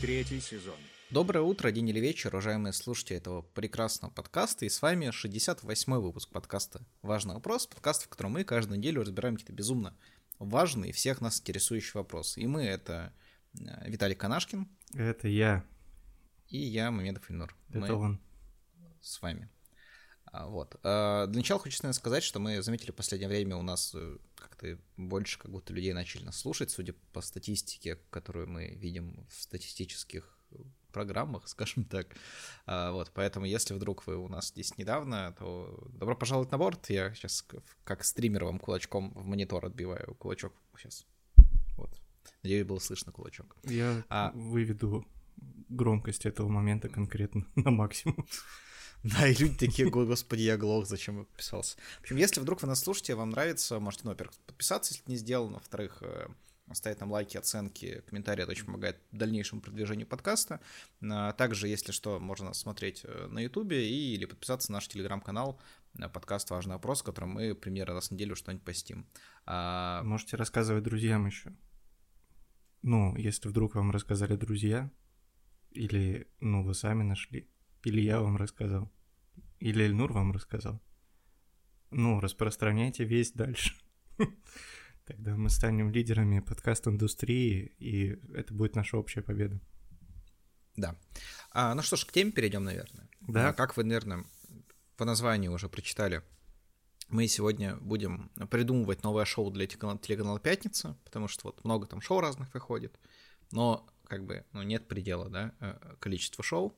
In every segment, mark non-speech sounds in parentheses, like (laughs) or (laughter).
Третий сезон. Доброе утро, день или вечер, уважаемые слушатели этого прекрасного подкаста. И с вами 68-й выпуск подкаста «Важный вопрос», подкаст, в котором мы каждую неделю разбираем какие-то безумно важные, всех нас интересующие вопросы. И мы — это э, Виталий Канашкин. Это я. И я, Мамедов Ильнур. Это мы он. С вами. А, Вот. А, Для начала хочется наверное, сказать, что мы заметили в последнее время у нас э, как-то больше как будто людей начали нас слушать, судя по статистике, которую мы видим в статистических программах, (laughs) скажем так. А, Вот, поэтому если вдруг вы у нас здесь недавно, то добро пожаловать на борт. Я сейчас как стример вам кулачком в монитор отбиваю кулачок. Сейчас. Вот. Надеюсь, было слышно кулачок. Я А- выведу громкость этого момента конкретно (laughs) на максимум. Да, и люди такие, «Го- господи, я глох, зачем я подписался. В общем, если вдруг вы нас слушаете, вам нравится, можете, ну, во-первых, подписаться, если не сделано, во-вторых, э, оставить нам лайки, оценки, комментарии, это очень помогает дальнейшему продвижению подкаста. А Также, если что, можно смотреть э, на ютубе и или подписаться на наш телеграм-канал, э, подкаст «Важный вопрос», в котором мы примерно раз в неделю что-нибудь постим. А, Можете рассказывать друзьям еще. Ну, если вдруг вам рассказали друзья, или, ну, вы сами нашли, или я вам рассказал, или Эльнур вам рассказал. Ну, распространяйте весь дальше. (laughs) Тогда мы станем лидерами подкаст-индустрии, и это будет наша общая победа. Да. А, ну что ж, к теме перейдем, наверное. Да. А, Как вы, наверное, по названию уже прочитали, мы сегодня будем придумывать новое шоу для телеканала, телеканала «Пятница», потому что вот много там шоу разных выходит, но как бы ну, нет предела, да, э, количества шоу,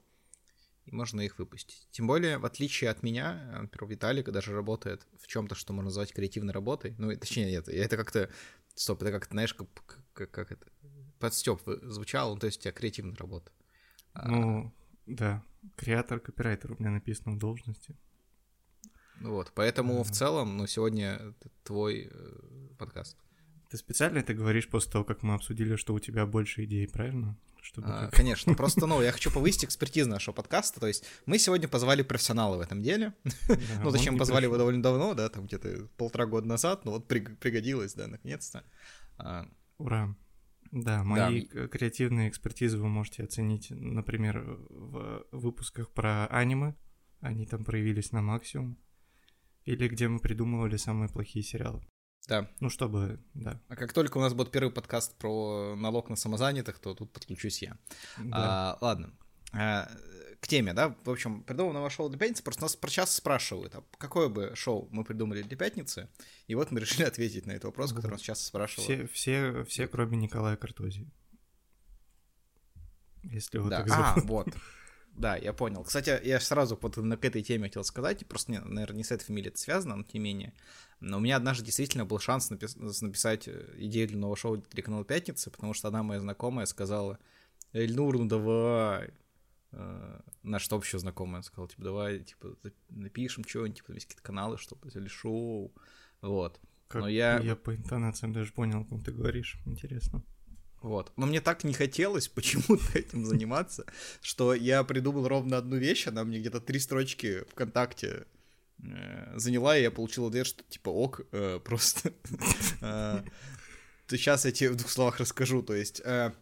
и можно их выпустить. Тем более, в отличие от меня, э, например, Виталик даже работает в чем-то, что можно назвать креативной работой. Ну, точнее, нет, это как-то... Стоп, это как-то, знаешь, как, как, как это... Подстеп звучало, ну, то есть у тебя креативная работа. А, Ну, да, креатор-копирайтер у меня написано в должности. Вот, поэтому в Ага. целом, ну, сегодня твой э, подкаст. Ты специально это говоришь после того, как мы обсудили, что у тебя больше идей, правильно? Чтобы А, Конечно, (laughs) просто, ну, я хочу повысить экспертизу нашего подкаста, то есть мы сегодня позвали профессионала в этом деле, Да, ну, зачем позвали его довольно давно, да, там где-то полтора года назад, но вот приг- пригодилось, да, наконец-то. А, Ура. Да, мои креативные экспертизы вы можете оценить, например, в выпусках про аниме. Они там проявились на максимум. Или где мы придумывали самые плохие сериалы. Да, Ну, чтобы, да. а как только у нас будет первый подкаст про налог на самозанятых, то тут подключусь я. да. А, ладно. А, к теме, да, в общем, придумал новое шоу для пятницы, просто нас про час спрашивают, а какое бы шоу мы придумали для пятницы, и вот мы (laughs) решили ответить на этот вопрос, который Вот. нас часто спрашивал. все, все, все, кроме Николая Картози. Если вот да. так А, зовут. вот. (laughs) Да, я понял. Кстати, я сразу вот к этой теме хотел сказать, просто, не, наверное, не с этой фамилией это связано, но тем не менее. Но у меня однажды действительно был шанс напис- написать э, идею для нового шоу для телеканала «Пятница», потому что одна моя знакомая сказала, Эльнур, ну давай. Э, Наша общая знакомая сказала, типа, давай, типа, напишем что-нибудь, типа, есть какие-то каналы, чтобы взяли шоу. Вот. Как- но я- я по интонациям даже понял, о ком ты говоришь. Интересно. Вот. Но мне так не хотелось (laughs) почему-то этим заниматься, что я придумал ровно одну вещь, она мне где-то три строчки ВКонтакте э, заняла, и я получил ответ, что типа ок, э, (laughs) просто. Э, То сейчас я тебе в двух словах расскажу. То есть э,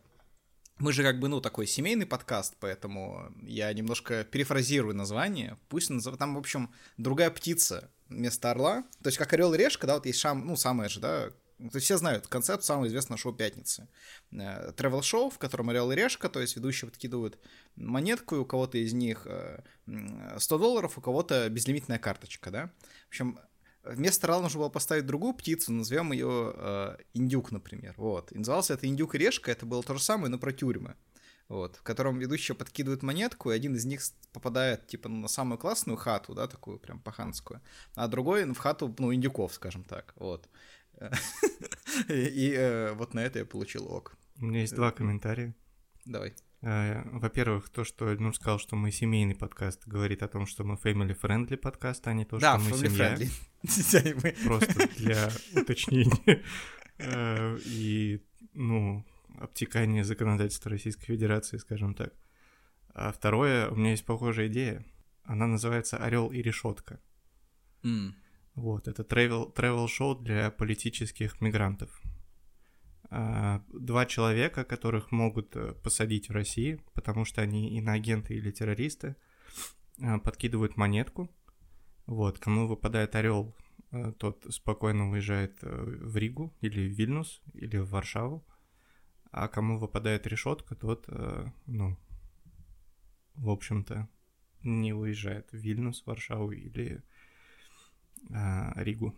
мы же как бы, ну, такой семейный подкаст, поэтому я немножко перефразирую название. Пусть назов... там, в общем, другая птица вместо орла. То есть как орел и решка, да, вот есть шам, ну, самое же, да, то есть все знают концепт самого известного шоу «Пятницы». Тревел-шоу, в котором орел и решка, то есть ведущие подкидывают монетку, и у кого-то из них э, м, 100 долларов, у кого-то безлимитная карточка, да. В общем, вместо орла нужно было поставить другую птицу, назовем ее э, индюк, например. Вот. И назывался это индюк и решка, это было то же самое, но про тюрьмы. Вот, в котором ведущий подкидывает монетку, и один из них попадает, типа, на самую классную хату, да, такую прям паханскую, а другой в хату, ну, индюков, скажем так, вот. (laughs) И э, вот на это я получил ок. У меня есть два комментария. Давай. Э, Во-первых, то, что Эльнур сказал, что мы семейный подкаст, говорит о том, что мы family-friendly подкаст, а не то, Да, что мы family семья. friendly. (laughs) Мы- (laughs) Просто для уточнения. Э, И, ну, обтекание законодательства Российской Федерации, скажем так. А второе, у меня есть похожая идея. Она называется «Орел и решетка». М. Вот, это travel, travel шоу для политических мигрантов. А, два человека, которых могут э, посадить в России, потому что они иноагенты или террористы, а, подкидывают монетку. Вот, кому выпадает орел, э, тот спокойно уезжает э, в Ригу или в Вильнюс или в Варшаву. А кому выпадает решетка, тот, ну, в общем-то, не уезжает в Вильнюс, Варшаву или а, Ригу.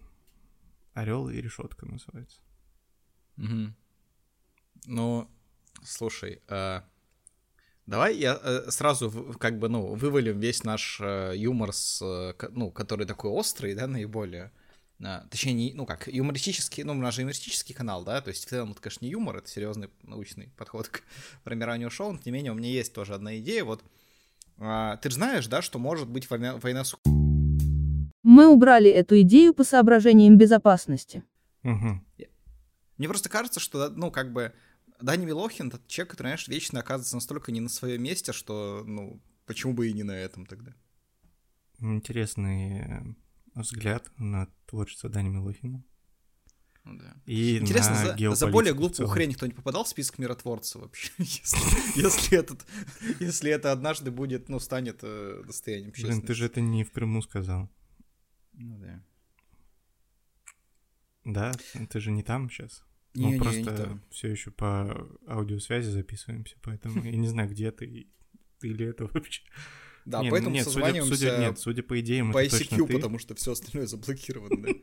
Орел и решетка называется. Угу. Ну, слушай, а... давай я э, сразу как бы, ну, вывалим весь наш э, юмор, с, э, ну, который такой острый, да, наиболее. А, точнее, не, ну как, юмористический, ну, у нас же юмористический канал, да, то есть в целом это, конечно, не юмор, это серьезный научный подход к (laughs) формированию шоу, но тем не менее у меня есть тоже одна идея, вот, а, ты же знаешь, да, что может быть война, война с мы убрали эту идею по соображениям безопасности. Угу. Мне просто кажется, что, ну, как бы, Дани Милохин, этот человек, который, знаешь, вечно оказывается настолько не на своем месте, что, ну, почему бы и не на этом тогда? Интересный э, взгляд на творчество Дани Милохина. Ну, да. И Интересно, за, за более глупую хрень никто не попадал в список миротворцев вообще? (laughs) если, если, этот, если это однажды будет, ну, станет э, достоянием Блин, ты же это не в Крыму сказал. Ну да. Да, ты же не там сейчас. Не, Мы не, просто все еще по аудиосвязи записываемся, поэтому я не знаю, где ты, ты или это вообще. Да, нет, поэтому нет, созваниваемся судя, судя, нет, судя по идеям, по ICQ, потому что все остальное заблокировано, да. (laughs)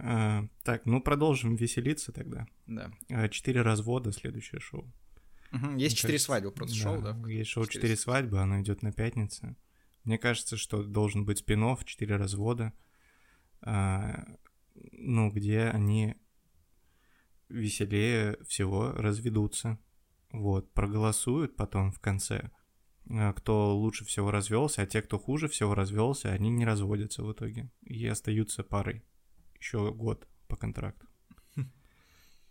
А, так, ну продолжим веселиться тогда. Да. А, четыре развода, следующее шоу. Есть четыре свадьбы, просто да, шоу, да? Есть шоу «Четыре свадьбы», оно идет на пятнице. Мне кажется, что должен быть спин «Четыре развода», а, ну, где они веселее всего разведутся. Вот, проголосуют потом в конце, а, кто лучше всего развелся, а те, кто хуже всего развелся, они не разводятся в итоге и остаются парой еще год по контракту.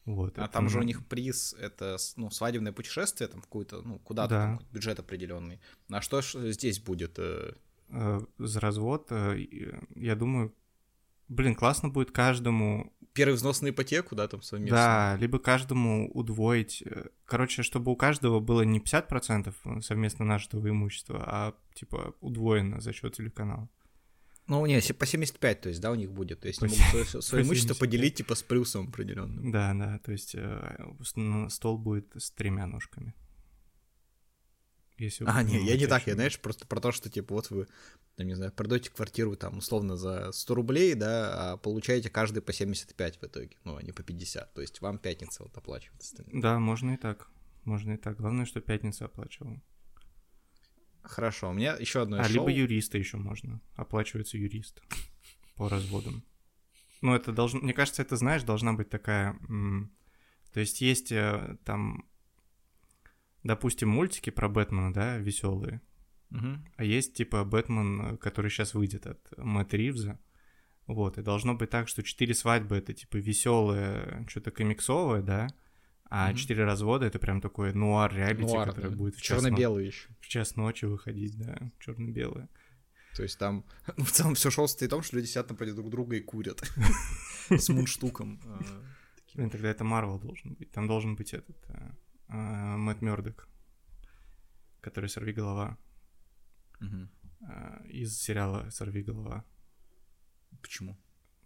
Вот, а там же у них приз это ну, свадебное путешествие, там какую-то, ну, куда-то да. там, бюджет определенный. А что ж здесь будет? Э? Э, за развод, э, я думаю, блин, классно будет каждому... Первый взнос на ипотеку, да, там совместно? Да, либо каждому удвоить. Короче, чтобы у каждого было не 50% совместно нажитого имущества, а типа удвоено за счет телеканала. Ну, не, по 75, то есть, да, у них будет. То есть, они могут свое, свое имущество поделить, типа, с плюсом определенным. Да, да, то есть, э, стол будет с тремя ножками. Если а, не, я не так, я, знаешь, просто про то, что, типа, вот вы, там, не знаю, продаете квартиру, там, условно, за 100 рублей, да, а получаете каждый по 75 в итоге, ну, а не по 50, то есть вам пятница вот оплачивает. Да, можно и так, можно и так, главное, что пятница оплачивала. Хорошо, у меня еще одно а, шоу. либо юриста еще можно. Оплачивается юрист по разводам. Ну, это должно... Мне кажется, это, знаешь, должна быть такая... То есть есть э, там, допустим, мультики про Бэтмена, да, веселые. Угу. А есть, типа, Бэтмен, который сейчас выйдет от Мэтта Ривза. Вот, и должно быть так, что четыре свадьбы — это, типа, веселое, что-то комиксовое, да, а четыре mm-hmm. развода это прям такой нуар реалити, нуар, который да. будет в черно-белый но... еще. В час ночи выходить, да, черно-белое. То есть там ну, в целом все шоу состоит в том, что люди сидят напротив друг друга и курят (laughs) с мундштуком. А, тогда это Марвел должен быть. Там должен быть этот а, а, Мэтт Мёрдок, который «Сорви голова». Из сериала «Сорви голова». Почему?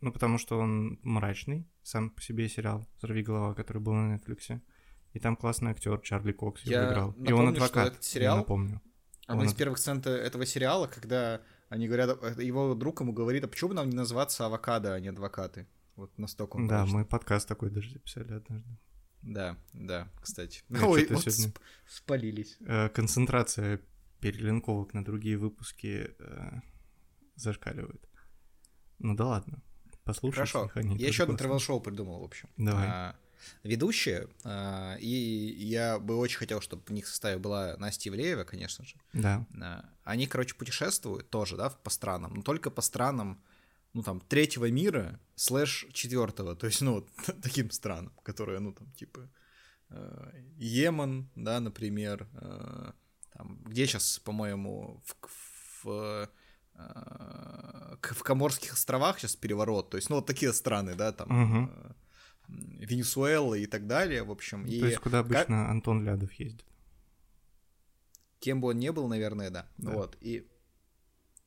Ну, потому что он мрачный, сам по себе сериал «Взорви голова», который был на Netflix. И там классный актер Чарли Кокс его я играл. Напомню, и он адвокат, что этот сериал, я напомню. Одна из первых сцен этого сериала, когда они говорят, э, его друг ему говорит, а почему бы нам не называться авокадо, а не адвокаты? Вот настолько он Да, мрачный. мы подкаст такой даже записали однажды. Да, да, кстати. (laughs) Я Ой, вот сегодня... спалились. Э, концентрация перелинковок на другие выпуски э, зашкаливает. Ну да ладно послушать. Хорошо. Я еще одно тревел-шоу придумал, в общем. Давай. А, ведущие, а, и я бы очень хотел, чтобы в них в составе была Настя Ивлеева, конечно же. Да. А, они, короче, путешествуют тоже, да, по странам, но только по странам, ну, там, третьего мира слэш четвертого, то есть, ну, (laughs) таким странам, которые, ну, там, типа, э, Йемен, да, например, э, там, где сейчас, по-моему, в, в в Коморских островах сейчас переворот, то есть, ну, вот такие страны, да, там, угу. Венесуэлы и так далее, в общем. И То есть куда обычно Антон Лядов ездит. кем бы он ни был, наверное, да. Да. Вот. И,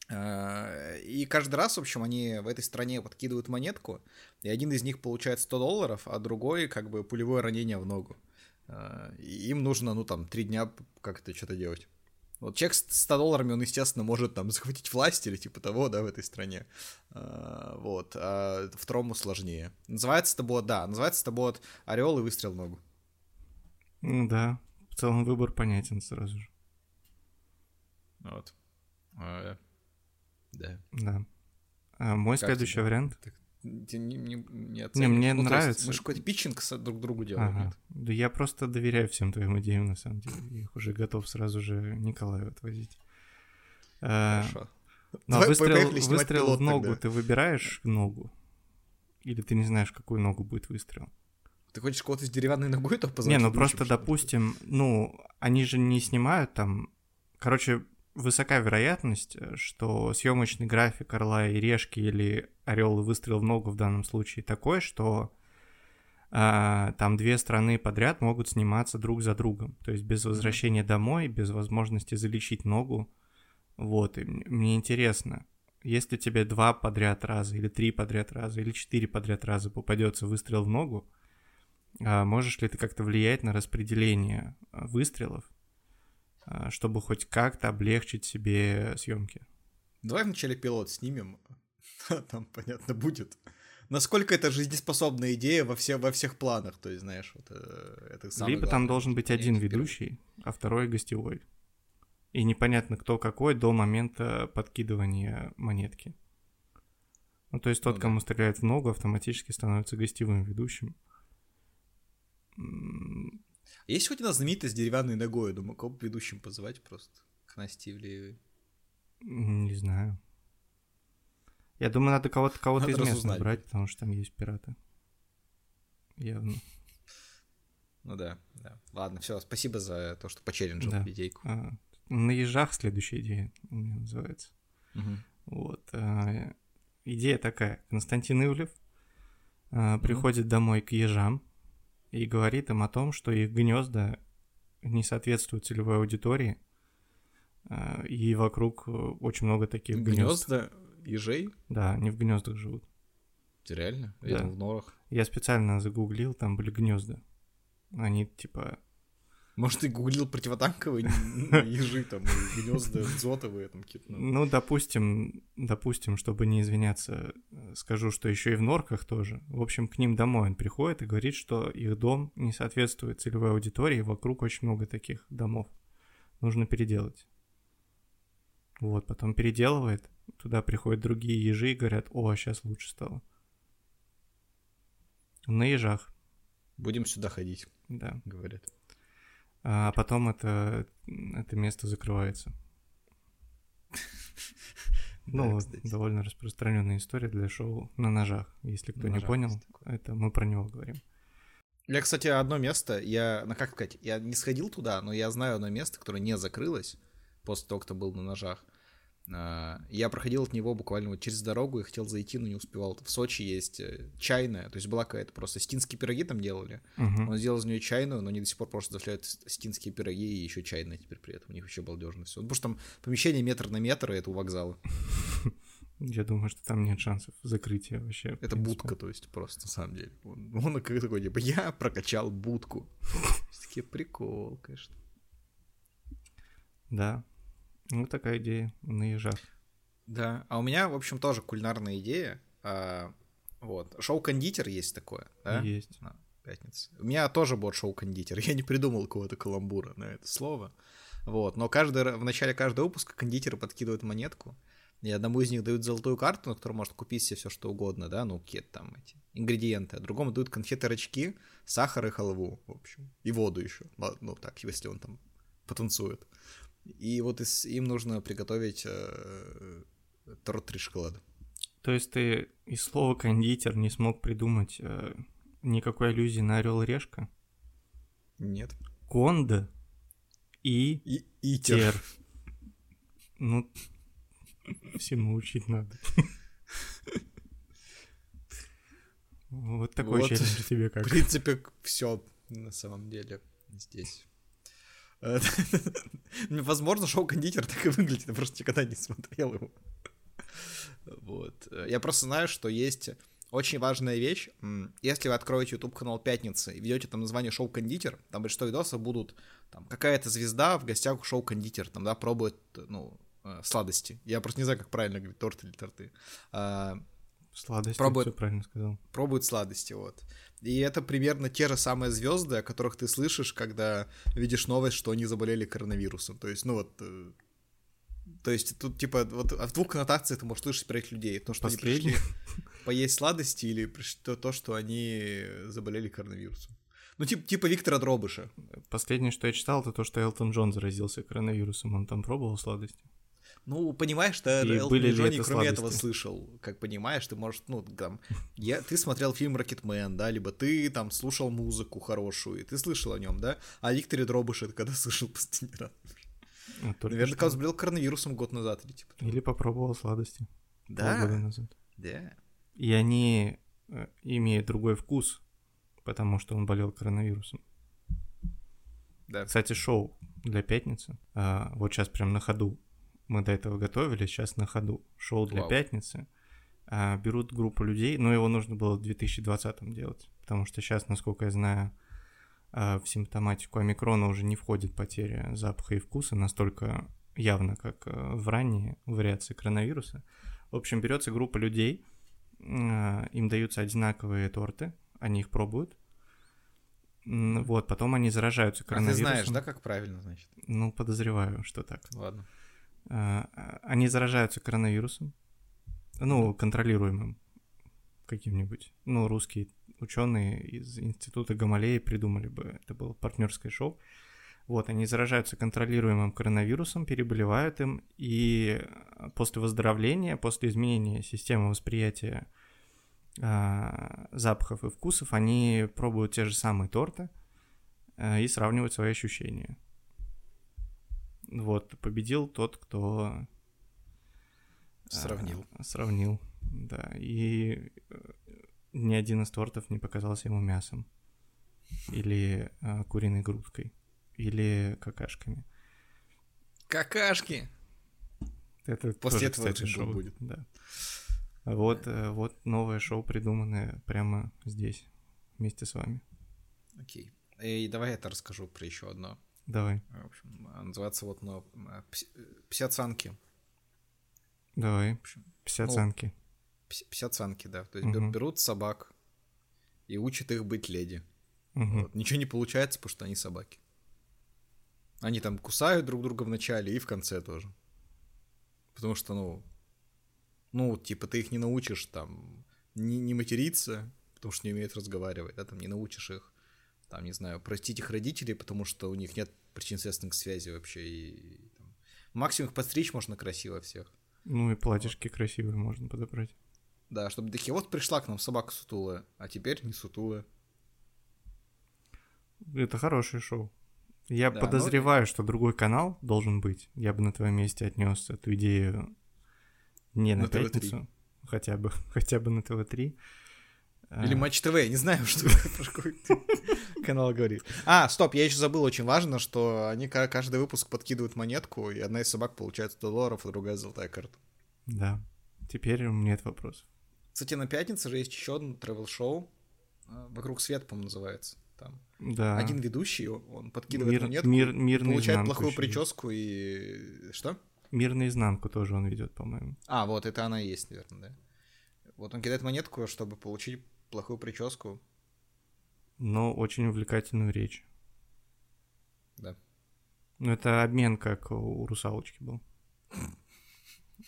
э, и каждый раз, в общем, они в этой стране подкидывают монетку, и один из них получает 100 долларов, а другой как бы пулевое ранение в ногу. Э, и им нужно, ну, там, три дня как-то что-то делать. Вот человек с 100 долларами, он, естественно, может там захватить власть или типа того, да, в этой стране. Э, Вот. А второму сложнее. Называется это бот, да, называется это бот орел и выстрел в ногу. Ну да, в целом выбор понятен сразу же. Вот. А, Да. Да. А мой Как следующий тебе? вариант. Ты не, не, не Не, оцениваешь. мне Ну, то есть нравится. Мы же какой-то питчинг друг другу делаем. Ага. нет? Да я просто доверяю всем твоим идеям, на самом деле. Я их уже готов сразу же Николаю отвозить. А, Хорошо. Ну, а Давай выстрел, выстрел в ногу, тогда. ты выбираешь ногу? Или ты не знаешь, какую ногу будет выстрел? Ты хочешь кого-то с деревянной ногой то позвать? не, ну просто, допустим, ну, они же не снимают там... Короче, высока вероятность, э, что съемочный график Орла и Решки или Орел и выстрел в ногу в данном случае такой, что а, там две страны подряд могут сниматься друг за другом. То есть без возвращения домой, без возможности залечить ногу. Вот, и мне интересно, если тебе два подряд раза, или три подряд раза, или четыре подряд раза попадется выстрел в ногу, а можешь ли ты как-то влиять на распределение а, выстрелов, чтобы хоть как-то облегчить себе съемки? Давай вначале пилот снимем, (laughs) а там, понятно, будет. Насколько это жизнеспособная идея во, все, во всех планах, то есть, знаешь, вот, э, это самое Либо там должен быть один ведущий, а второй гостевой. И непонятно, кто какой до момента подкидывания монетки. Ну, то есть тот, Ну да. кому стреляет в ногу, автоматически становится гостевым ведущим. Есть хоть одна знаменитая с деревянной ногой, я думаю, кого ведущим позвать просто к Насте Ивлеевой. Не знаю. Я думаю, надо кого-то кого-то Надо из местных брать, потому что там есть пираты. Явно. Ну да, да. Ладно, все, спасибо за то, что почелленджил Да. идейку. А, на ежах следующая идея у меня называется. Мгм. Вот. а, идея такая. Константин Ивлев а, приходит домой к ежам и говорит им о том, что их гнезда не соответствуют целевой аудитории, а, и вокруг э, очень много таких гнезд. Гнезда ежей? Да, они в гнездах живут. Реально? Да. Я в норах. Я специально загуглил, там были гнезда. Они типа... Может, ты гуглил противотанковые н- ежи там, и гнезда дзотовые там какие-то. ну. Ну, допустим, допустим, чтобы не извиняться, скажу, что еще и в норках тоже. В общем, к ним домой он приходит и говорит, что их дом не соответствует целевой аудитории, вокруг очень много таких домов. Нужно переделать. Вот, потом переделывает, туда приходят другие ежи и говорят, о, сейчас лучше стало. На ежах, Будем сюда ходить, да. говорят. А потом это, это место закрывается. (laughs) Ну, довольно распространенная история для шоу на ножах. Если кто На не понял, это мы про него говорим. Я, кстати, одно место, я, ну как сказать, я не сходил туда, но я знаю одно место, которое не закрылось после того, кто был на ножах. А, Я проходил от него буквально вот через дорогу и хотел зайти, но не успевал. В Сочи есть э, чайная, то есть была какая-то просто стинские пироги там делали. Мгм. Он сделал из нее чайную, но они до сих пор просто доставляют стинские пироги и еще чайная теперь при этом. У них вообще балдежно все. Потому что там помещение метр на метр, и это у вокзала. Я думаю, что там нет шансов закрытия вообще. Это будка, то есть, просто, на самом деле. Он, он как такой, типа, я прокачал будку. (laughs) Такие прикол, конечно. Да. Ну, такая идея на ежах. Да, а у меня, в общем, тоже кулинарная идея. А, вот, шоу-кондитер есть такое, да? Есть. На пятнице. У меня тоже будет шоу-кондитер. (laughs) Я не придумал какого-то каламбура на это слово. Вот, но каждый, в начале каждого выпуска кондитеры подкидывают монетку. И одному из них дают золотую карту, на которую может купить себе все что угодно, да, ну, какие-то там эти ингредиенты. А другому дают конфеты-рачки, сахар и халву, в общем. И воду еще. Ну, так, если он там потанцует. И вот из- им нужно приготовить э, торт три шоколада. То есть ты из слова кондитер не смог придумать э, никакой аллюзии на орел и решка? Нет. Конда и И итер. тер. Ну, всему учить надо. Вот такой Вот. челлендж тебе В как. принципе, все на самом деле здесь. Э, (laughs) Возможно, шоу-кондитер так и выглядит, я просто никогда не смотрел его. Вот. Я просто знаю, что есть очень важная вещь. Если вы откроете YouTube канал Пятницы и ведете там название шоу-кондитер, там большинство видосов будут там какая-то звезда в гостях у шоу-кондитер, там, да, пробует, ну, э, сладости. Я просто не знаю, как правильно говорить, торт или торты. А, Сладости, Пробует. все правильно сказал. пробуют сладости, вот. И это примерно те же самые звезды, о которых ты слышишь, когда видишь новость, что они заболели коронавирусом. То есть, ну вот... э, То есть тут, типа, вот в двух коннотациях ты можешь слышать про этих людей. То, что они Последний. пришли поесть сладости, или то, что они заболели коронавирусом. Ну, типа, типа Виктора Дробыша. Последнее, что я читал, это то, что Элтон Джон заразился коронавирусом. Он там пробовал сладости. Ну, понимаешь, И Элтон Джонни, это кроме этого, слышал. Как понимаешь, ты можешь, ну, там, я, ты смотрел фильм Рокетмен, да, либо ты там слушал музыку хорошую, и ты слышал о нем, да? А Викторе Дробыше ты когда (laughs) слышал последний раз? Только Наверное, когда заболел коронавирусом год назад или типа. Или попробовал сладости Да, назад. да. И они э, имеют другой вкус, потому что он болел коронавирусом. Да. Кстати, шоу для пятницы. а, вот сейчас прям на ходу. Мы до этого готовили, сейчас на ходу. Шоу для Вау. пятницы. А, берут группу людей, но его нужно было в 2020 делать. Потому что сейчас, насколько я знаю, а, в симптоматику омикрона уже не входит потеря запаха и вкуса настолько явно, как а, в ранние вариации коронавируса. В общем, берется группа людей, а, им даются одинаковые торты, они их пробуют. Вот, потом они заражаются А ты коронавирусом. знаешь, да, как правильно, значит? Ну, подозреваю, что так. Ладно. А, Они заражаются коронавирусом, ну, контролируемым каким-нибудь. Ну, русские ученые из института Гамалеи придумали бы, это было партнерское шоу. Вот, они заражаются контролируемым коронавирусом, переболевают им, и после выздоровления, после изменения системы восприятия а, запахов и вкусов, они пробуют те же самые торты а, и сравнивают свои ощущения. Вот, победил тот, кто... а, Сравнил. сравнил, да. И э, ни один из тортов не показался ему мясом. Или а, куриной грудкой. Или какашками. Какашки! Это После тоже, этого кстати, шоу. будет. Да. А Вот, э, вот новое шоу, придуманное прямо здесь, вместе с вами. Окей. И давай я это расскажу про еще одно. Давай, В общем, а, называется вот, ну, а, пс- э, псиоцанки. давай. общем, Псиоцанки. Пс- Псиоцанки, да. То есть Мгм. берут собак и учат их быть леди. Мгм. Вот. Ничего не получается, потому что они собаки. Они там кусают друг друга в начале и в конце тоже. Потому что, ну, ну, типа, ты их не научишь там не, не материться, потому что не умеют разговаривать, да, там не научишь их, там, не знаю, простить их родителей, потому что у них нет причин-следственных связей вообще. И, там, максимум их подстричь можно красиво всех. Ну и платьишки красивые можно подобрать. Да, чтобы такие, вот пришла к нам собака сутулая, а теперь не сутулая. Это хорошее шоу. Я Да, подозреваю, что другой канал должен быть. Я бы на твоем месте отнес эту идею не на, На ТВ3. пятницу, хотя бы, (laughs) хотя бы на ТВ-3. Или А, Матч ТВ, я не знаю, (laughs) что (laughs) про какой канал говорит. А, стоп, я еще забыл, очень важно, что они ка- каждый выпуск подкидывают монетку, и одна из собак получает 100 долларов, а другая золотая карта. Да. Теперь нет вопросов. Кстати, на пятнице же есть еще одно тревел-шоу, а, «Вокруг света», по-моему, называется. Там Да. один ведущий, он подкидывает Мир, монетку, мир, мир получает плохую прическу и... Что? Мир наизнанку тоже он ведет, по-моему. А, вот, это она и есть, наверное, да. Вот он кидает монетку, чтобы получить плохую прическу. Но очень увлекательную речь. Да. Ну, это обмен, как у русалочки был.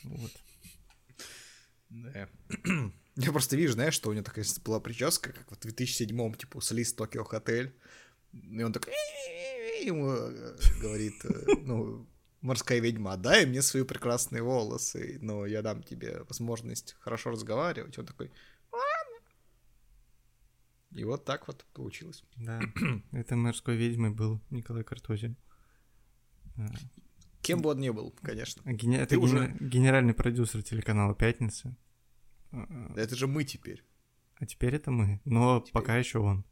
Вот. Да. (clears throat) Я просто вижу, знаешь, что у него такая была прическа, как в 2007-м, типа, у солист Токио Хотель. И он такой ему э, говорит, э, ну, морская ведьма, отдай мне свои прекрасные волосы, но я дам тебе возможность хорошо разговаривать. Он такой. И вот так вот получилось. Да. (clears throat) Это морской ведьмой был Николай Картозин. А, Кем бы он ни был, конечно. гене- Это уже- гене- генеральный продюсер телеканала «Пятница». А, Это же мы теперь. А теперь это мы. Но Теперь- пока еще он.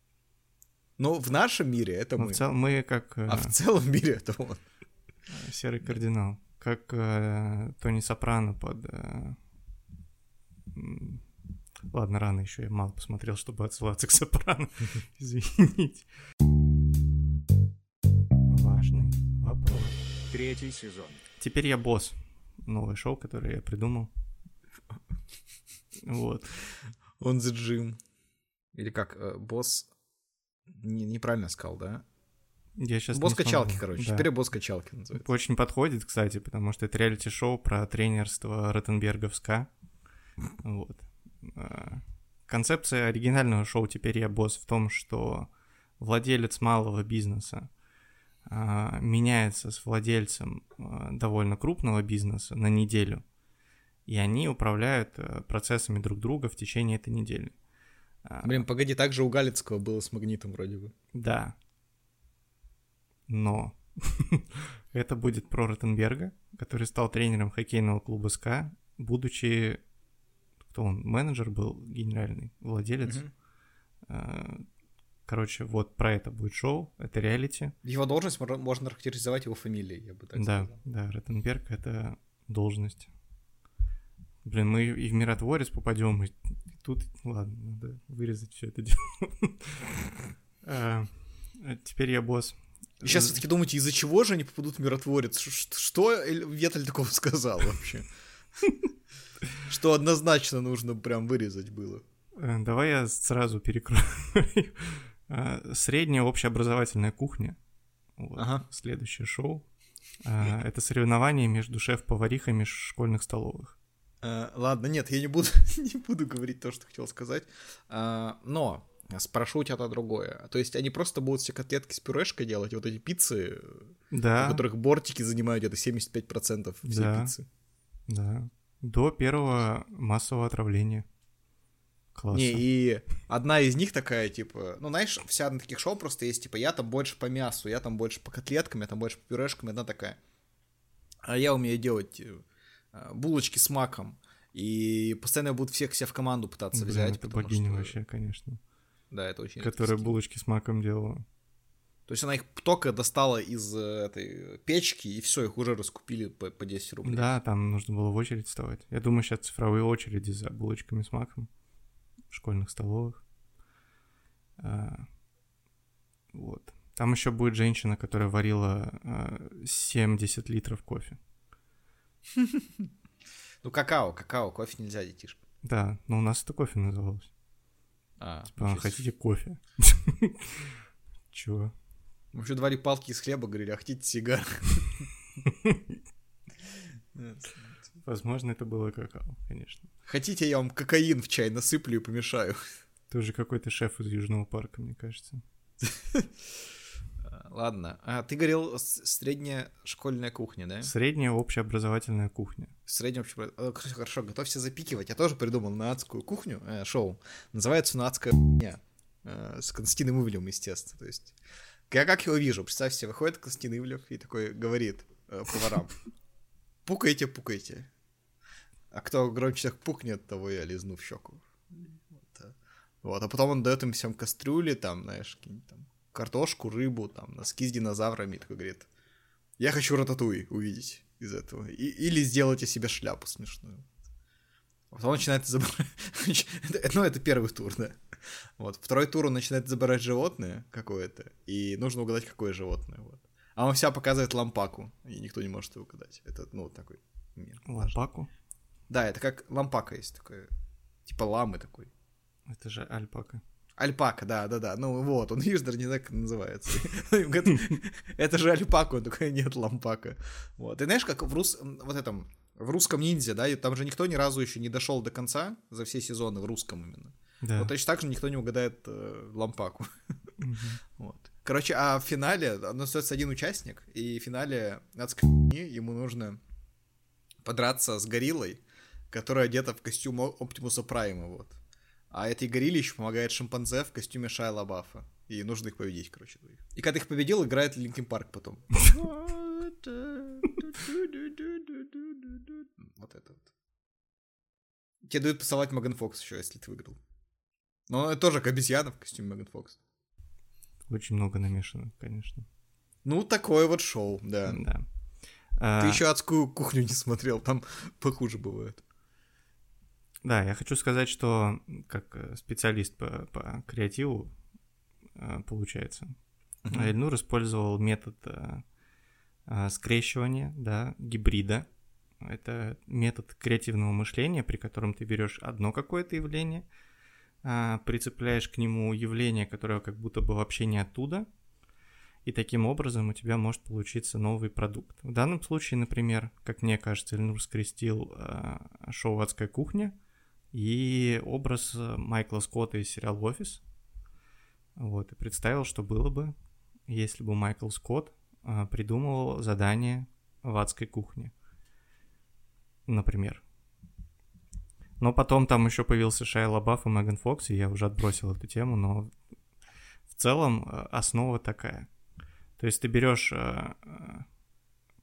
Но в нашем мире это Но мы. в целом мы как э, А в целом мире это он. серый кардинал. Как э, Тони Сопрано под... э, Ладно, рано еще я мало посмотрел, чтобы отсылаться к Сопрано. (laughs) Извините. Важный вопрос. Третий сезон. Теперь я босс. Новое шоу, которое я придумал. Вот. Он за Джим. Или как, э, босс... Не- неправильно сказал, да? Я сейчас босс качалки, короче. Да. Теперь босс качалки называется. Очень подходит, кстати, потому что это реалити-шоу про тренерство Ротенберговска. Вот. А, Концепция оригинального шоу «Теперь я босс» в том, что владелец малого бизнеса а, меняется с владельцем а, довольно крупного бизнеса на неделю, и они управляют процессами друг друга в течение этой недели. Блин, погоди, так же у Галицкого было с магнитом вроде бы. Да. Но (laughs) это будет про Ротенберга, который стал тренером хоккейного клуба СКА, будучи... Кто он? Менеджер был, генеральный владелец. А, Короче, вот про это будет шоу, это реалити. Его должность можно характеризовать его фамилией, я бы так Да, сказал. да, Ротенберг — это должность. Блин, мы и в миротворец попадем, и тут, ладно, надо вырезать все это дело. (laughs) А, а Теперь я босс. Сейчас все таки думаете, из-за чего же они попадут в миротворец? Что Веталь такого сказал вообще? (laughs) Что однозначно нужно прям вырезать было. Э, Давай я сразу перекрою. А, Средняя общеобразовательная кухня. Вот, Ага. Следующее шоу. А, Это соревнование между шеф-поварихами школьных столовых. Э, Ладно, нет, я не буду, (laughs) не буду говорить то, что хотел сказать. Но спрошу у тебя то другое. То есть они просто будут все котлетки с пюрешкой делать, вот эти пиццы, у Да, которых бортики занимают где-то 75% всей Да. пиццы. да. До первого массового отравления. Классно. Не, и одна из них такая, типа, ну, знаешь, вся на таких шоу просто есть, типа, я там больше по мясу, я там больше по котлеткам, я там больше по пюрешкам, одна такая. А я умею делать э, а, булочки с маком. И постоянно будут всех себя в команду пытаться Блин, взять. это богиня что- вообще, конечно. Да, это очень Которая булочки с маком делала. То есть она их только достала из э, этой печки, и все, их уже раскупили по, по 10 рублей. Да, там нужно было в очередь вставать. Я думаю, сейчас цифровые очереди за булочками с маком в школьных столовых. А, вот. Там еще будет женщина, которая варила а, 70 литров кофе. (laughs) Ну, какао, какао, кофе нельзя, детишка. Да, но у нас это кофе называлось. А, Типа, хотите кофе? (laughs) Чего? Мы еще давали палки из хлеба, говорили, а хотите сигар? Возможно, это было какао, конечно. Хотите, я вам кокаин в чай насыплю и помешаю? Ты уже какой-то шеф из Южного парка, мне кажется. (laughs) Ладно, а ты говорил средняя школьная кухня, да? Средняя общеобразовательная кухня. Средняя общая... э, Хорошо, готовься запикивать. Я тоже придумал на адскую кухню, э, шоу. Называется «Ну, адская хуйня». Э, С Константином Ивлевым, естественно. То есть, я как его вижу, представь себе, выходит Константин Ивлев и такой говорит э, поварам. Пукайте, пукайте. А кто громче всех пукнет, того я лизну в щеку. Вот, а. Вот, а потом он дает им всем кастрюли, там, знаешь, там картошку, рыбу, там, носки с динозаврами, и такой говорит, я хочу рататуй увидеть из этого. И- или сделайте себе шляпу смешную. Вот он начинает забирать... (laughs) Это- Ну, это первый тур, да. Вот. Второй тур он начинает забирать животное какое-то, и нужно угадать, какое животное. Вот. А он вся показывает лампаку, и никто не может его угадать. Это, ну, вот такой момент. Лампаку? Да, это как лампака есть такое. Типа ламы такой. Это же альпака. Альпака, да, да, да. Ну вот, он, видишь, даже не как называется. (laughs) Это же альпака, он такой, нет, лампака. Вот. И знаешь, как в рус... вот этом, в русском ниндзя, да, там же никто ни разу еще не дошел до конца за все сезоны в русском именно. Да. Вот точно так же никто не угадает э, лампаку. Мгм. (laughs) Вот. Короче, а в финале ну, остается один участник, и в финале адской ему нужно подраться с гориллой, которая одета в костюм Оптимуса Прайма, вот. А этой горилле еще помогает шимпанзе в костюме Шайа Лабафа. И нужно их победить, короче, двоих. И когда их победил, играет Linkin Park потом. (laughs) Вот это вот. Тебе дают посылать Меган Фокс еще, если ты выиграл. Но это тоже как обезьяна в костюме Меган Фокс. Очень много намешано, конечно. Ну, такое вот шоу, да. Да. Ты А, еще адскую кухню не смотрел, там похуже бывает. Да, я хочу сказать, что как э, специалист по, по креативу, э, получается, Мгм. Эльнур использовал метод э, скрещивания, да, гибрида. Это метод креативного мышления, при котором ты берешь одно какое-то явление, а, прицепляешь к нему явление, которое как будто бы вообще не оттуда, и таким образом у тебя может получиться новый продукт. В данном случае, например, как мне кажется, Эльнур скрестил э, шоу «Адская кухня» и образ э, Майкла Скотта из сериала «Офис». Вот, и представил, что было бы, если бы Майкл Скотт а, придумывал задание в адской кухне. Например. Но потом там еще появился Шайа Лабаф и Меган Фокс, и я уже отбросил эту тему, но в целом а, основа такая. То есть ты берешь а, а,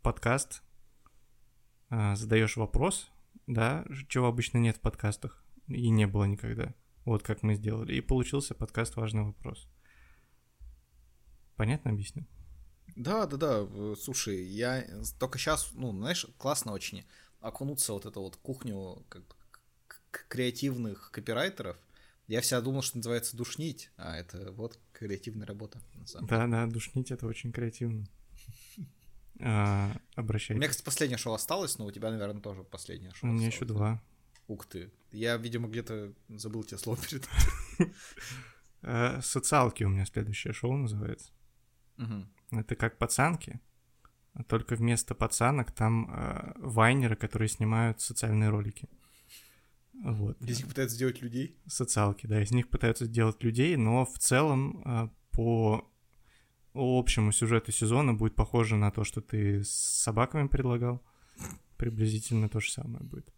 подкаст, задаешь вопрос, да, чего обычно нет в подкастах, и не было никогда. Вот как мы сделали. И получился подкаст «Важный вопрос». Понятно объясню? Да, да, да. э, Слушай, я только сейчас, ну, знаешь, классно очень окунуться вот эту вот кухню как- креативных копирайтеров. Я всегда думал, что называется душнить, а это вот креативная работа. Да, да, душнить это очень креативно. (laughs) А, У меня, Обращайтесь. кстати, последнее шоу осталось, но у тебя, наверное, тоже последнее У шоу меня еще осталось. два. Ух ты. Я, видимо, где-то забыл тебе слово перед. А, (laughs) Социалки у меня следующее шоу называется. Это как пацанки, только вместо пацанок там а, вайнеры, которые снимают социальные ролики. Вот. Из них пытаются сделать людей. социалки, да, из них пытаются сделать людей, но в целом а, по общему сюжету сезона будет похоже на то, что ты с собаками предлагал. Приблизительно то же самое будет.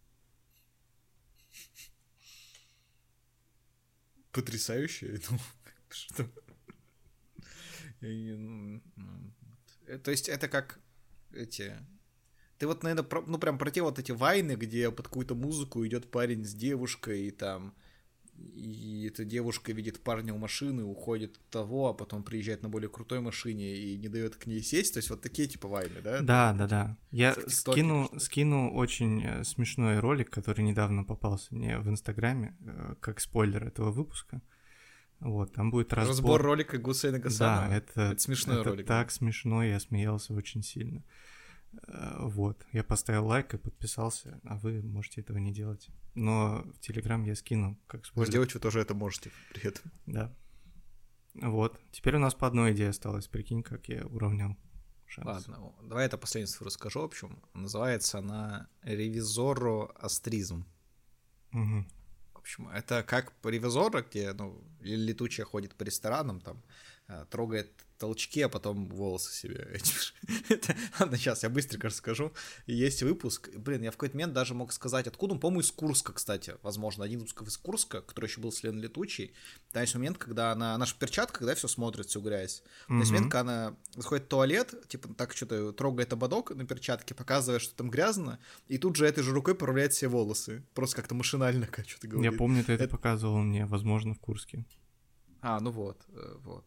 Потрясающе. Ну, (laughs) что? Я не- ну, ну, э, То есть это как эти... Ты вот, наверное, про- ну прям про те вот эти вайны, где под какую-то музыку идет парень с девушкой, и там и эта девушка видит парня у машины, уходит от того, а потом приезжает на более крутой машине и не дает к ней сесть. То есть вот такие типа вайны, да? Да, да, да. Я скину, скину очень э, смешной ролик, который недавно попался мне в Инстаграме, э, как спойлер этого выпуска. Вот, там будет разбор. Разбор ролика Гусейна Гасанова. Да, это, Это смешной это ролик, так смешно, я смеялся очень сильно. Э, Вот, я поставил лайк и подписался, а вы можете этого не делать. Но в Телеграм я скину, как спойлер. Сделать вы тоже это можете при этом. Да. Вот, теперь у нас по одной идее осталось, прикинь, как я уравнял шанс. Ладно, давай это последнюю цифру расскажу. В общем, называется она ревизоро-астризм. Мгм. В общем, это как по ревизора, где ну, летучая ходит по ресторанам, там э, трогает толчки, а потом волосы себе. (laughs) Это- Ладно, сейчас я быстренько расскажу. Есть выпуск. Блин, я в какой-то момент даже мог сказать, откуда он, по-моему, из Курска, кстати. Возможно, один выпуск из Курска, который еще был с Леной Летучей. Там есть момент, когда она... Наша перчатка, когда все смотрит, всю грязь. То есть момент, когда она заходит в туалет, типа так что-то трогает ободок на перчатке, показывая, что там грязно, и тут же этой же рукой поправляет все волосы. Просто как-то машинально (laughs) как что-то говорит. Я помню, ты это Это- показывал мне, возможно, в Курске. А, ну вот, э, вот.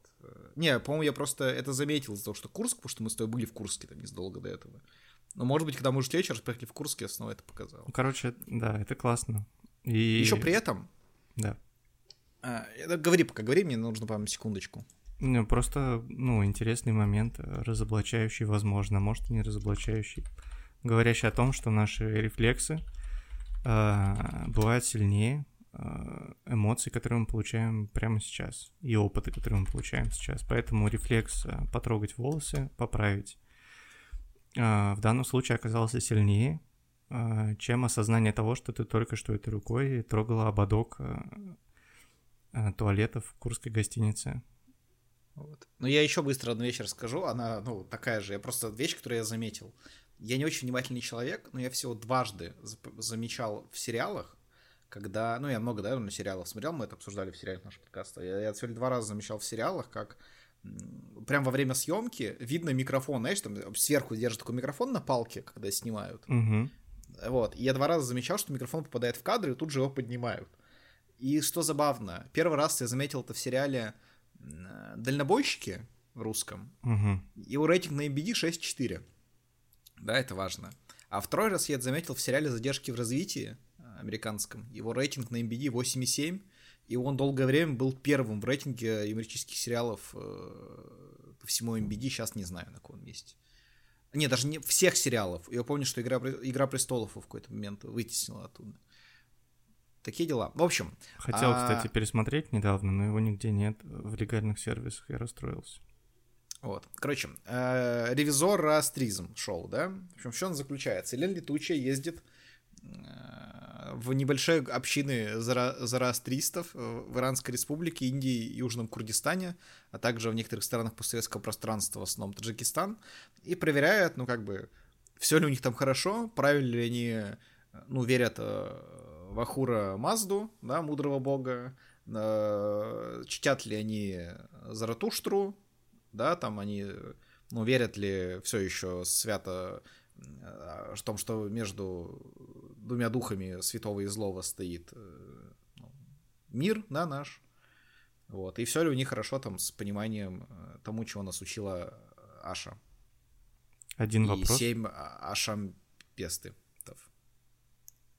Не, по-моему, я просто это заметил из-за того, что Курск, потому что мы с тобой были в Курске там незадолго до этого. Но, может быть, когда мы уже в следующий раз приехали в Курск, я снова это показал. Ну, короче, да, это классно. И... Еще при этом... Да. а, говори пока, говори, мне нужно, по секундочку. Ну, просто, ну, интересный момент, разоблачающий, возможно, может, и не разоблачающий, говорящий о том, что наши рефлексы э, бывают сильнее эмоций, которые мы получаем прямо сейчас, и опыта, которые мы получаем сейчас. Поэтому рефлекс э, потрогать волосы, поправить, э, в данном случае оказался сильнее, э, чем осознание того, что ты только что этой рукой трогала ободок э, э, туалета в курской гостинице. Вот. Но я еще быстро одну вещь расскажу. Она, ну, такая же. Я просто вещь, которую я заметил. Я не очень внимательный человек, но я всего дважды замечал в сериалах, когда... Ну, я много, да, наверное, сериалов смотрел, мы это обсуждали в сериале нашего подкаста. Я, я всего два раза замечал в сериалах, как прям во время съемки видно микрофон, знаешь, там сверху держит такой микрофон на палке, когда снимают. Мгм. Вот. И я два раза замечал, что микрофон попадает в кадр, и тут же его поднимают. И что забавно, первый раз я заметил это в сериале «Дальнобойщики» в русском. Угу. Его рейтинг на MBD 6.4. Да, это важно. А второй раз я это заметил в сериале «Задержки в развитии» американском. Его рейтинг на MBD 8.7, и он долгое время был первым в рейтинге юмористических сериалов э, по всему MBD, сейчас не знаю, на каком месте. Не, даже не всех сериалов. Я помню, что «Игра, Игра престолов» в какой-то момент вытеснила оттуда. Такие дела. В общем. Хотел, а, кстати, пересмотреть недавно, но его нигде нет в легальных сервисах, я расстроился. Вот. Короче, э, ревизор Астризм шоу, да? В общем, в чем он заключается? Елена Летучая ездит э, в небольшие общины зара- зороастристов э, в Иранской республике, Индии и Южном Курдистане, а также в некоторых странах постсоветского пространства, в основном Таджикистан, и проверяет, ну, как бы, все ли у них там хорошо, правильно ли они, э, ну, верят э, в Ахура Мазду, да, мудрого бога, э, чтят ли они Заратуштру, да, там они, ну, верят ли все еще свято э, в том, что между двумя духами святого и злого стоит э, ну, мир, да, наш. Вот. И все ли у них хорошо там с пониманием э, тому, чего нас учила Аша. Один и вопрос. семь Ашам Песты.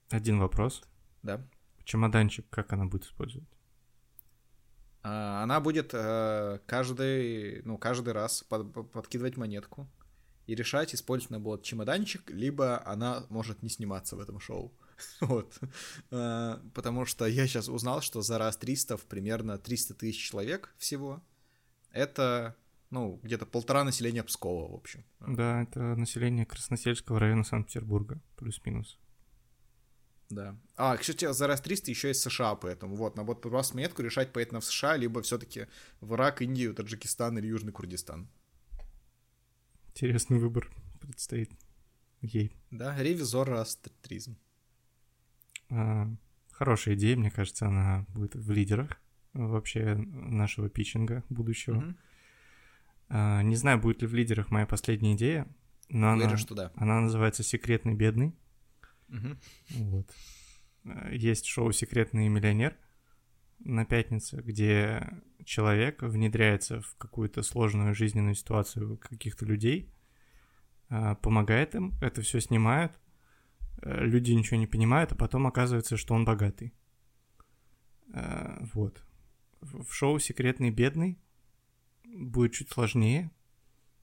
Один вопрос. Да. Чемоданчик, как она будет использовать? А, Она будет э, каждый, ну, каждый раз под- подкидывать монетку и решать, использовать она будет чемоданчик, либо она может не сниматься в этом шоу. (laughs) Вот. А, Потому что я сейчас узнал, что за раз 300 примерно 300 тысяч человек всего. Это, ну, где-то полтора населения Пскова, в общем. Да, это население Красносельского района Санкт-Петербурга, плюс-минус. Да. А, кстати, за раз 300 еще есть США, поэтому вот, на вот просто монетку решать, на в США, либо все-таки в Ирак, Индию, Таджикистан или Южный Курдистан. Интересный выбор предстоит ей. Да, ревизор астризм. А, Хорошая идея, мне кажется, она будет в лидерах вообще нашего питчинга будущего. Мгм. А, Не знаю, будет ли в лидерах моя последняя идея, но Уверен, она, что да. она называется «Секретный бедный». Мгм. Вот. Э, Есть шоу «Секретный миллионер» на пятнице, где человек внедряется в какую-то сложную жизненную ситуацию каких-то людей, а, помогает им, это все снимают, э, люди ничего не понимают, а потом оказывается, что он богатый. Э, Вот. В в шоу «Секретный бедный» будет чуть сложнее,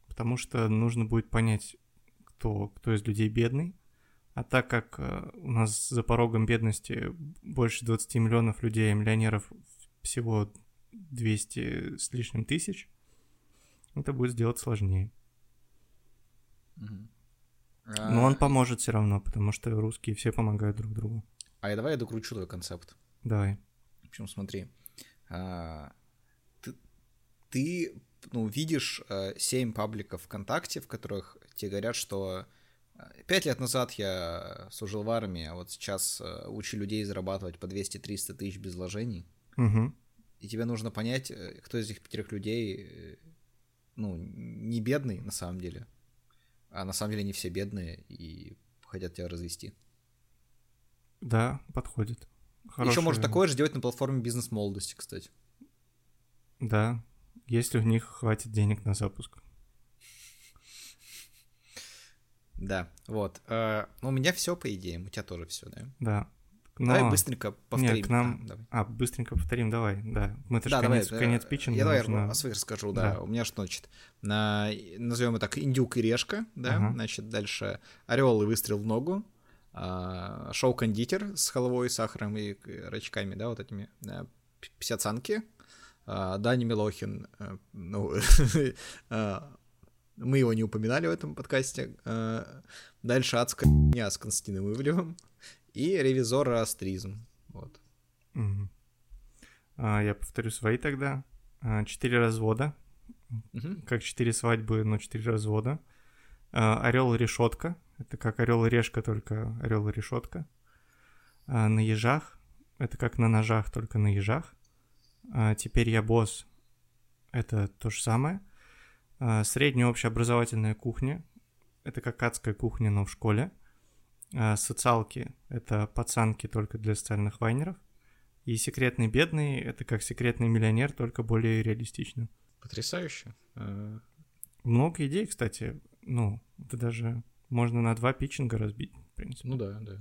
потому что нужно будет понять, кто, кто из людей бедный, а так как э, у нас за порогом бедности больше 20 миллионов людей, а миллионеров всего 200 с лишним тысяч, это будет сделать сложнее. Но он А, поможет все равно, потому что русские все помогают друг другу. А я давай я докручу твой концепт. Давай. В общем, смотри. а, Ты, ты, ну, видишь э, семь пабликов ВКонтакте, в которых тебе говорят, что э, пять лет назад я служил в армии, а вот сейчас э, учу людей зарабатывать по 200-300 тысяч без вложений. Угу. И тебе нужно понять, э, кто из этих пятерых людей, э, ну, не бедный на самом деле, а на самом деле не все бедные и хотят тебя развести. Да, подходит. Еще Хорошая- можно такое же делать на платформе бизнес молодости, кстати. Да, если у них хватит денег на запуск. Да, вот. Э, у меня все, по идее, у тебя тоже все, да? Да. Но... Давай быстренько повторим. Нет, к нам... А, давай. А, быстренько повторим, давай, да. Мы-то Да, же давай, конец, э, конец питчинга Я давай нужно- о своих расскажу, да. Да. У меня что, значит, на, назовем это так, индюк и решка, да, Ага. значит, дальше орел и выстрел в ногу, а, шоу-кондитер с халвой, сахаром и э, рачками, да, вот этими, а, п- писяцанки, а, Дани Милохин, э, ну, (laughs) а, мы его не упоминали в этом подкасте, дальше адская с Константином Ивлевым и ревизор Астризм, вот. Мгм. А, я повторю свои тогда. А, Четыре развода. Мгм. Как четыре свадьбы, но четыре развода. Орел и решетка. Это как орел и решка, только орел и решетка. А, На ежах. Это как на ножах, только на ежах. А, Теперь я босс. Это то же самое. А, Средняя общеобразовательная кухня. Это как адская кухня, но в школе. А, Социалки. Это пацанки только для социальных вайнеров. И секретный бедный это как секретный миллионер, только более реалистично. Потрясающе. Э, Много идей, кстати. Ну, это даже можно на два питчинга разбить, в принципе. Ну да, да.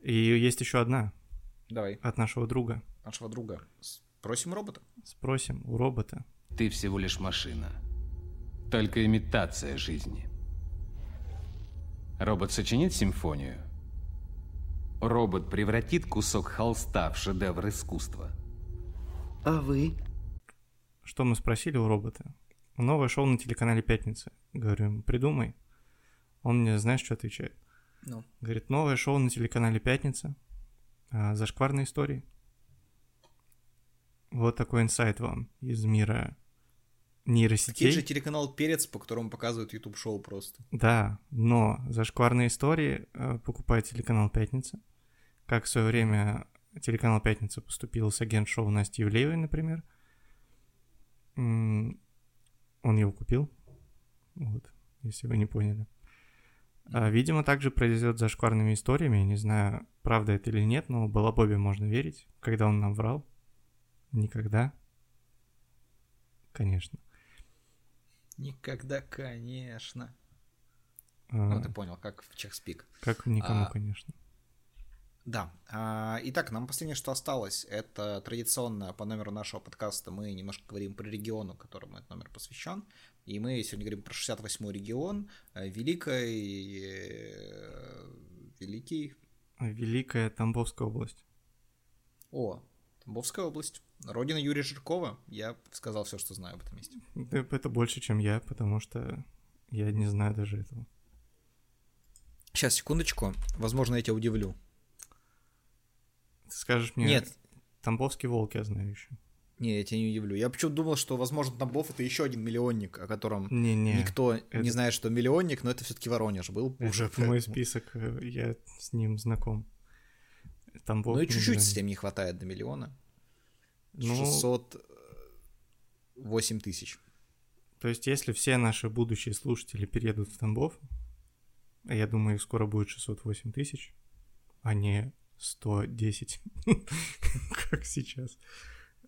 И есть еще одна Давай, от нашего друга. нашего друга. Спросим робота. Спросим у робота. Ты всего лишь машина. Только имитация жизни. Робот сочинит симфонию. Робот превратит кусок холста в шедевр искусства. А вы? Что мы спросили у робота? Новое шоу на телеканале «Пятница». Говорю, придумай. Он мне, знаешь, что отвечает? Ну. Говорит, новое шоу на телеканале «Пятница». а, Зашкварные истории. Вот такой инсайт вам из мира нейросетей. Есть же телеканал Перец, по которому показывают YouTube шоу просто. Да, но зашкварные истории э, покупает телеканал «Пятница». Как в свое время телеканал «Пятница» поступил с агент-шоу Насти Ивлеевой, например. Он его купил. Вот, если вы не поняли. А, видимо, также произойдет с зашкварными историями. Я не знаю, правда это или нет, но Балабобе можно верить. Когда он нам врал? Никогда. Конечно. Никогда, конечно. А, Ну, ты понял, как в Чехспик. Как никому, а, конечно. Да. А, Итак, нам последнее, что осталось, это традиционно по номеру нашего подкаста мы немножко говорим про региону, которому этот номер посвящен. И мы сегодня говорим про 68-й регион, э, Великой... э, Великий... Великая Тамбовская область. О, Тамбовская область. Родина Юрия Жиркова. Я сказал все, что знаю об этом месте. Это больше, чем я, потому что я не знаю даже этого. Сейчас, секундочку. Возможно, я тебя удивлю. Ты скажешь мне... Нет, Тамбовские волки я знаю еще. не, я тебя не удивлю. Я почему-то думал, что, возможно, Тамбов это еще один миллионник, о котором никто не это- знает, что миллионник, но это все-таки Воронеж был это уже. мой поэтому- список, э, я с ним знаком. Тамбов... Ну и не чуть-чуть знаю. совсем не хватает до миллиона. Ну, 608 тысяч. то есть, если все наши будущие слушатели переедут в Тамбов, я думаю, их скоро будет 608 тысяч, а не 110, (laughs) как сейчас.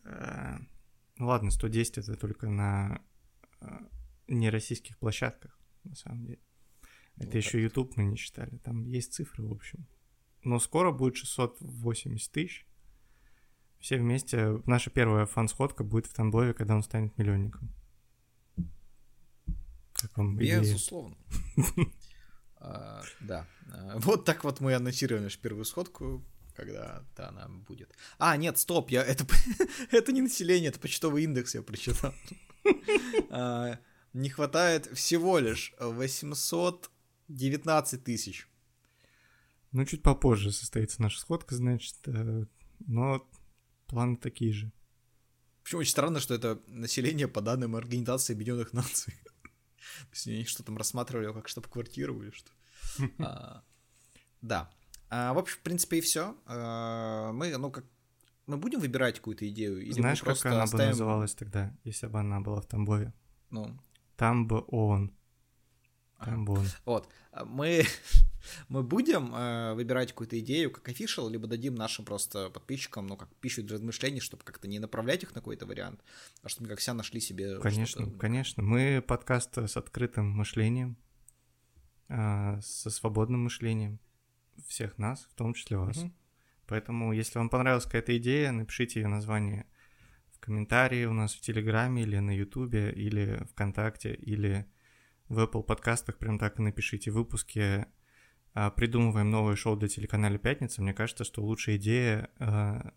А, Ну ладно, 110 это только на а, нероссийских площадках, на самом деле. Это Вот еще YouTube мы не считали, там есть цифры, в общем. Но скоро будет 680 тысяч. Все вместе. Наша первая фан-сходка будет в Тамбове, когда он станет миллионником. Как вам идея? Безусловно. А, Да. А, Вот так вот мы анонсировали нашу первую сходку, когда да, она будет. А, нет, стоп, я это, (laughs) это не население, это почтовый индекс, я прочитал. А, Не хватает всего лишь 819 тысяч. Ну, чуть попозже состоится наша сходка, значит. э, Но планы такие же. Почему очень странно, что это население по данным Организации Объединенных Наций. (laughs) То есть они что там рассматривали как штаб-квартиру или что? (laughs) А, Да. А, В общем, в принципе, и все. Мы, ну, как мы будем выбирать какую-то идею? Или Знаешь, как она бы называлась тогда, если бы она была в Тамбове? Ну, Там бы он. Там бы он. вот. А Мы, (laughs) мы будем э, выбирать какую-то идею как офишал, либо дадим нашим просто подписчикам, ну, как пищу для размышлений, чтобы как-то не направлять их на какой-то вариант, а чтобы как вся нашли себе Конечно, конечно. Мы подкаст с открытым мышлением, а, со свободным мышлением всех нас, в том числе вас. Мгм. Поэтому, если вам понравилась какая-то идея, напишите ее название в комментарии у нас в Телеграме или на Ютубе, или ВКонтакте, или в Apple подкастах, прям так и напишите в выпуске. А, Придумываем новое шоу для телеканала «Пятница». Мне кажется, что лучшая идея а,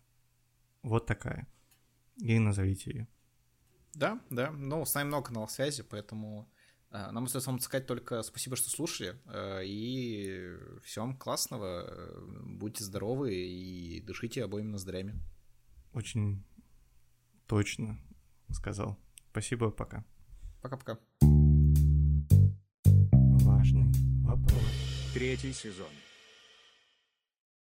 вот такая. И назовите ее. Да, да. Ну, с нами много каналов связи, поэтому э, нам остается вам сказать только спасибо, что слушали. э, и всем классного. э, Будьте здоровы и дышите обоими ноздрями. Очень точно сказал. Спасибо, пока. Пока-пока. Важный вопрос. Третий сезон.